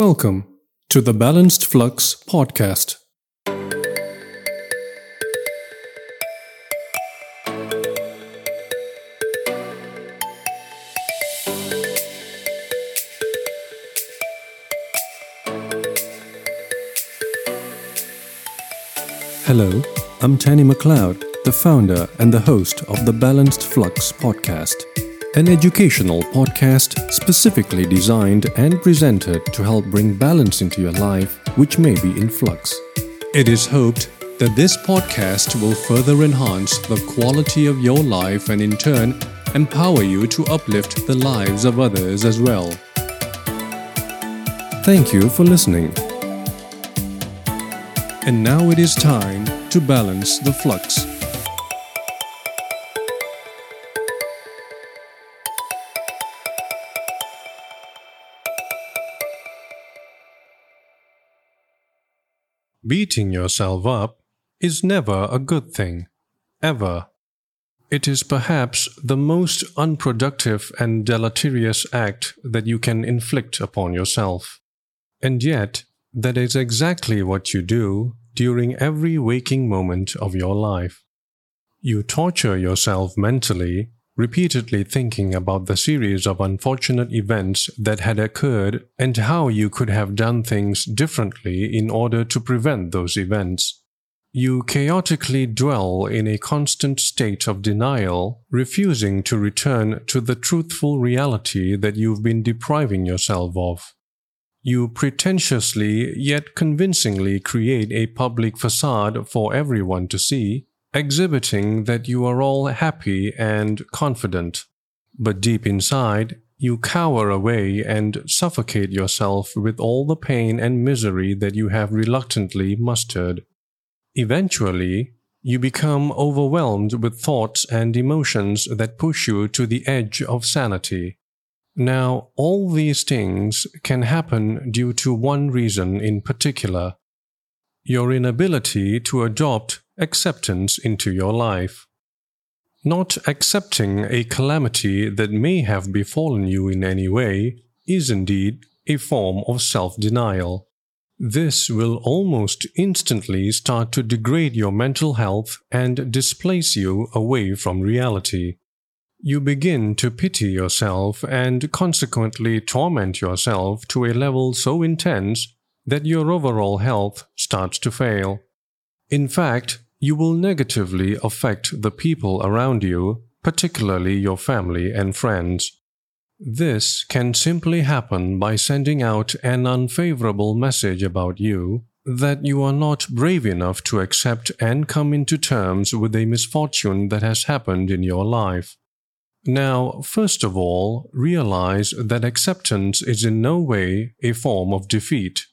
Welcome to the Balanced Flux podcast. Hello, I'm Tanny McLeod, the founder and the host of the Balanced Flux podcast, an educational podcast specifically designed and presented to help bring balance into your life, which may be in flux. It is hoped that this podcast will further enhance the quality of your life and, in turn, empower you to uplift the lives of others as well. Thank you for listening. And now it is time to balance the flux. Beating yourself up is never a good thing, ever. It is perhaps the most unproductive and deleterious act that you can inflict upon yourself. And yet, that is exactly what you do during every waking moment of your life. You torture yourself mentally, repeatedly thinking about the series of unfortunate events that had occurred and how you could have done things differently in order to prevent those events. You chaotically dwell in a constant state of denial, refusing to return to the truthful reality that you've been depriving yourself of. You pretentiously yet convincingly create a public facade for everyone to see, exhibiting that you are all happy and confident. But deep inside, you cower away and suffocate yourself with all the pain and misery that you have reluctantly mustered. Eventually, you become overwhelmed with thoughts and emotions that push you to the edge of sanity. Now, all these things can happen due to one reason in particular your inability to adopt acceptance into your life. Not accepting a calamity that may have befallen you in any way is indeed a form of self denial. This will almost instantly start to degrade your mental health and displace you away from reality you begin to pity yourself and consequently torment yourself to a level so intense that your overall health starts to fail. In fact, you will negatively affect the people around you, particularly your family and friends. This can simply happen by sending out an unfavorable message about you that you are not brave enough to accept and come into terms with a misfortune that has happened in your life. Now, first of all, realize that acceptance is in no way a form of defeat.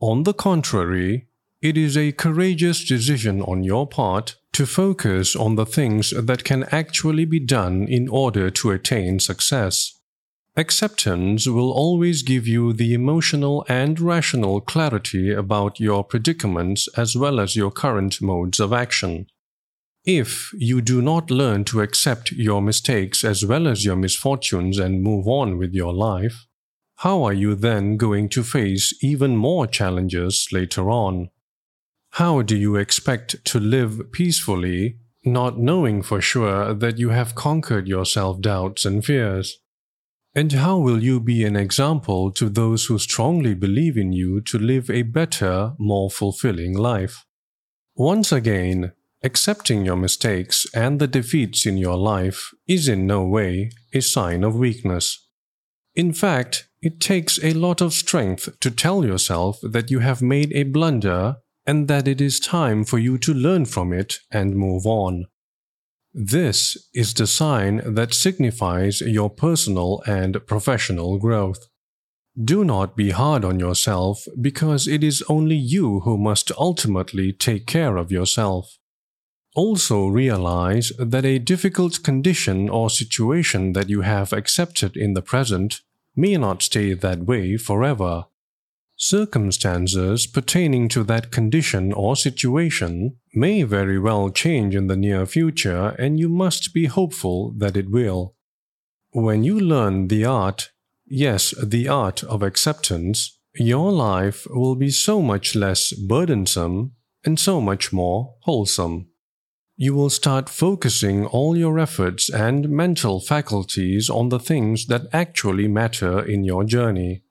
On the contrary, it is a courageous decision on your part to focus on the things that can actually be done in order to attain success. Acceptance will always give you the emotional and rational clarity about your predicaments as well as your current modes of action. If you do not learn to accept your mistakes as well as your misfortunes and move on with your life, how are you then going to face even more challenges later on? How do you expect to live peacefully, not knowing for sure that you have conquered your self doubts and fears? And how will you be an example to those who strongly believe in you to live a better, more fulfilling life? Once again, Accepting your mistakes and the defeats in your life is in no way a sign of weakness. In fact, it takes a lot of strength to tell yourself that you have made a blunder and that it is time for you to learn from it and move on. This is the sign that signifies your personal and professional growth. Do not be hard on yourself because it is only you who must ultimately take care of yourself. Also realize that a difficult condition or situation that you have accepted in the present may not stay that way forever. Circumstances pertaining to that condition or situation may very well change in the near future, and you must be hopeful that it will. When you learn the art, yes, the art of acceptance, your life will be so much less burdensome and so much more wholesome. You will start focusing all your efforts and mental faculties on the things that actually matter in your journey.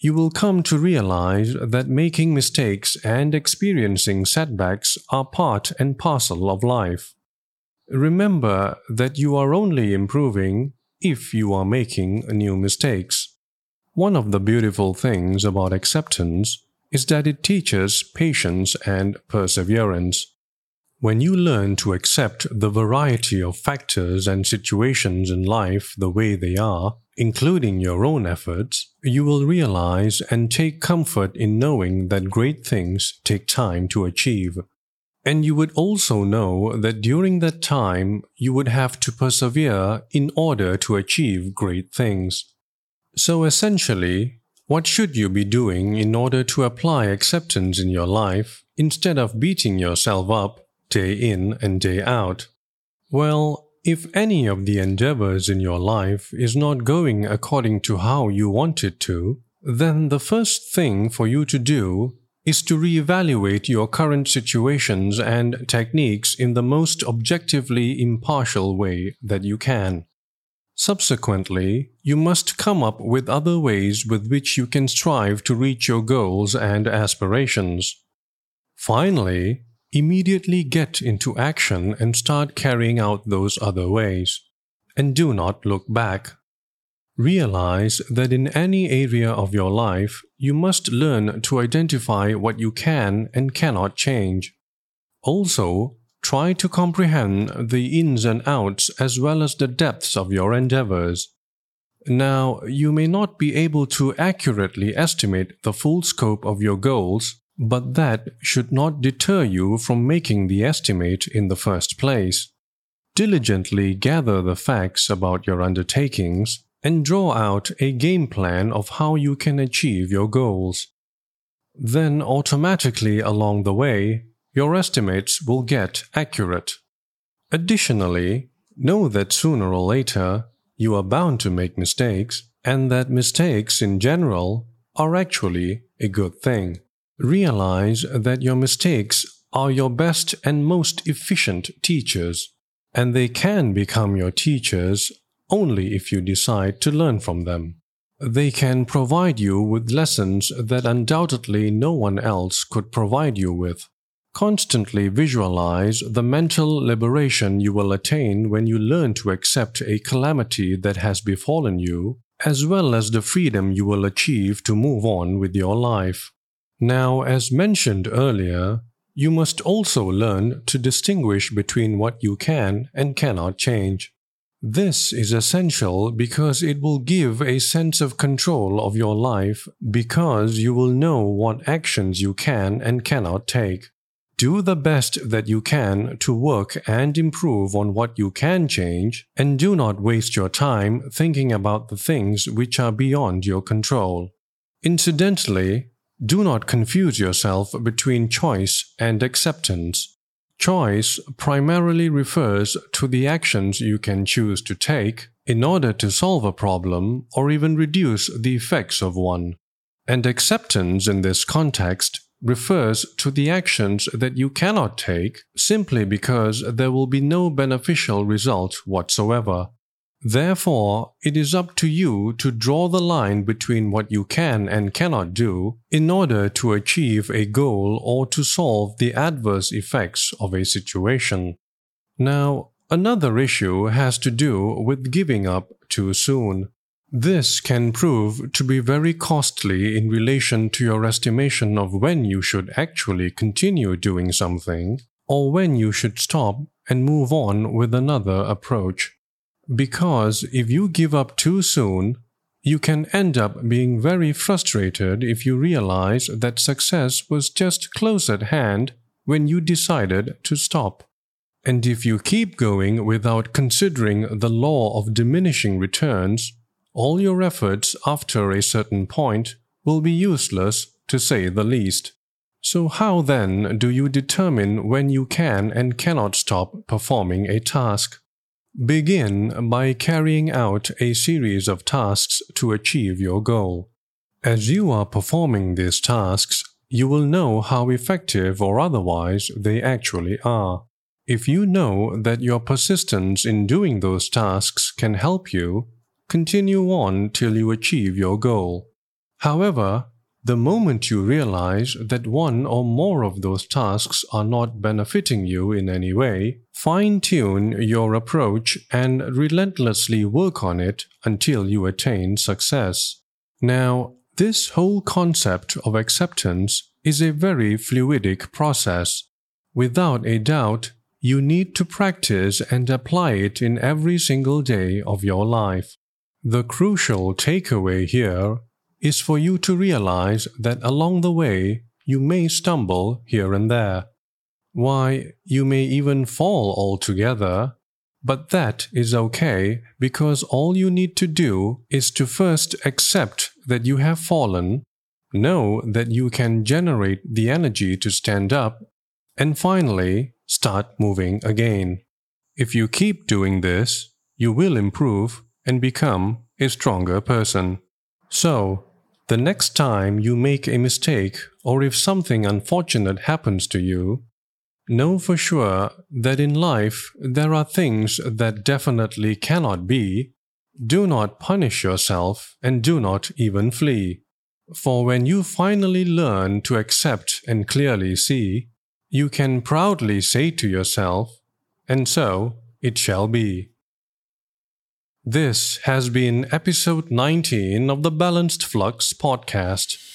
You will come to realize that making mistakes and experiencing setbacks are part and parcel of life. Remember that you are only improving if you are making new mistakes. One of the beautiful things about acceptance is that it teaches patience and perseverance. When you learn to accept the variety of factors and situations in life the way they are, including your own efforts, you will realize and take comfort in knowing that great things take time to achieve. And you would also know that during that time you would have to persevere in order to achieve great things. So essentially, what should you be doing in order to apply acceptance in your life instead of beating yourself up day in and day out? Well, if any of the endeavors in your life is not going according to how you want it to, then the first thing for you to do is to reevaluate your current situations and techniques in the most objectively impartial way that you can. Subsequently, you must come up with other ways with which you can strive to reach your goals and aspirations. Finally, immediately get into action and start carrying out those other ways. And do not look back. Realize that in any area of your life, you must learn to identify what you can and cannot change. Also, Try to comprehend the ins and outs as well as the depths of your endeavors. Now, you may not be able to accurately estimate the full scope of your goals, but that should not deter you from making the estimate in the first place. Diligently gather the facts about your undertakings and draw out a game plan of how you can achieve your goals. Then, automatically along the way, your estimates will get accurate. Additionally, know that sooner or later you are bound to make mistakes and that mistakes in general are actually a good thing. Realize that your mistakes are your best and most efficient teachers, and they can become your teachers only if you decide to learn from them. They can provide you with lessons that undoubtedly no one else could provide you with. Constantly visualize the mental liberation you will attain when you learn to accept a calamity that has befallen you, as well as the freedom you will achieve to move on with your life. Now, as mentioned earlier, you must also learn to distinguish between what you can and cannot change. This is essential because it will give a sense of control of your life because you will know what actions you can and cannot take. Do the best that you can to work and improve on what you can change, and do not waste your time thinking about the things which are beyond your control. Incidentally, do not confuse yourself between choice and acceptance. Choice primarily refers to the actions you can choose to take in order to solve a problem or even reduce the effects of one. And acceptance in this context refers to the actions that you cannot take simply because there will be no beneficial result whatsoever. Therefore, it is up to you to draw the line between what you can and cannot do in order to achieve a goal or to solve the adverse effects of a situation. Now, another issue has to do with giving up too soon. This can prove to be very costly in relation to your estimation of when you should actually continue doing something or when you should stop and move on with another approach. Because if you give up too soon, you can end up being very frustrated if you realize that success was just close at hand when you decided to stop. And if you keep going without considering the law of diminishing returns, all your efforts after a certain point will be useless to say the least. So, how then do you determine when you can and cannot stop performing a task? Begin by carrying out a series of tasks to achieve your goal. As you are performing these tasks, you will know how effective or otherwise they actually are. If you know that your persistence in doing those tasks can help you, continue on till you achieve your goal. However, the moment you realize that one or more of those tasks are not benefiting you in any way, fine tune your approach and relentlessly work on it until you attain success. Now, this whole concept of acceptance is a very fluidic process. Without a doubt, you need to practice and apply it in every single day of your life. The crucial takeaway here is for you to realize that along the way you may stumble here and there. Why, you may even fall altogether, but that is okay because all you need to do is to first accept that you have fallen, know that you can generate the energy to stand up, and finally start moving again. If you keep doing this, you will improve and become a stronger person. So, the next time you make a mistake or if something unfortunate happens to you, know for sure that in life there are things that definitely cannot be. Do not punish yourself and do not even flee. For when you finally learn to accept and clearly see, you can proudly say to yourself, and so it shall be. This has been episode 19 of the Balanced Flux podcast.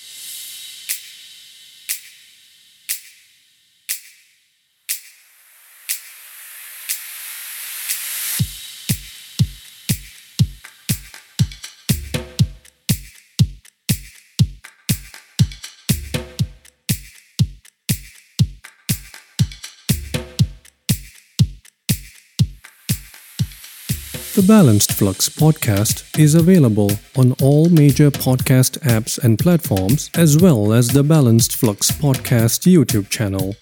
The Balanced Flux podcast is available on all major podcast apps and platforms, as well as the Balanced Flux podcast YouTube channel.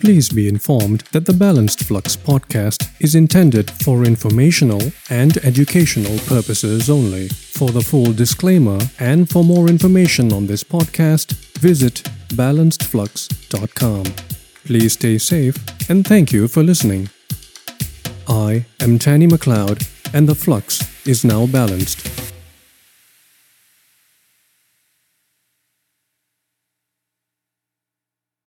Please be informed that the Balanced Flux podcast is intended for informational and educational purposes only. For the full disclaimer and for more information on this podcast, visit balancedflux.com. Please stay safe and thank you for listening. I am Tanny McLeod and the flux is now balanced.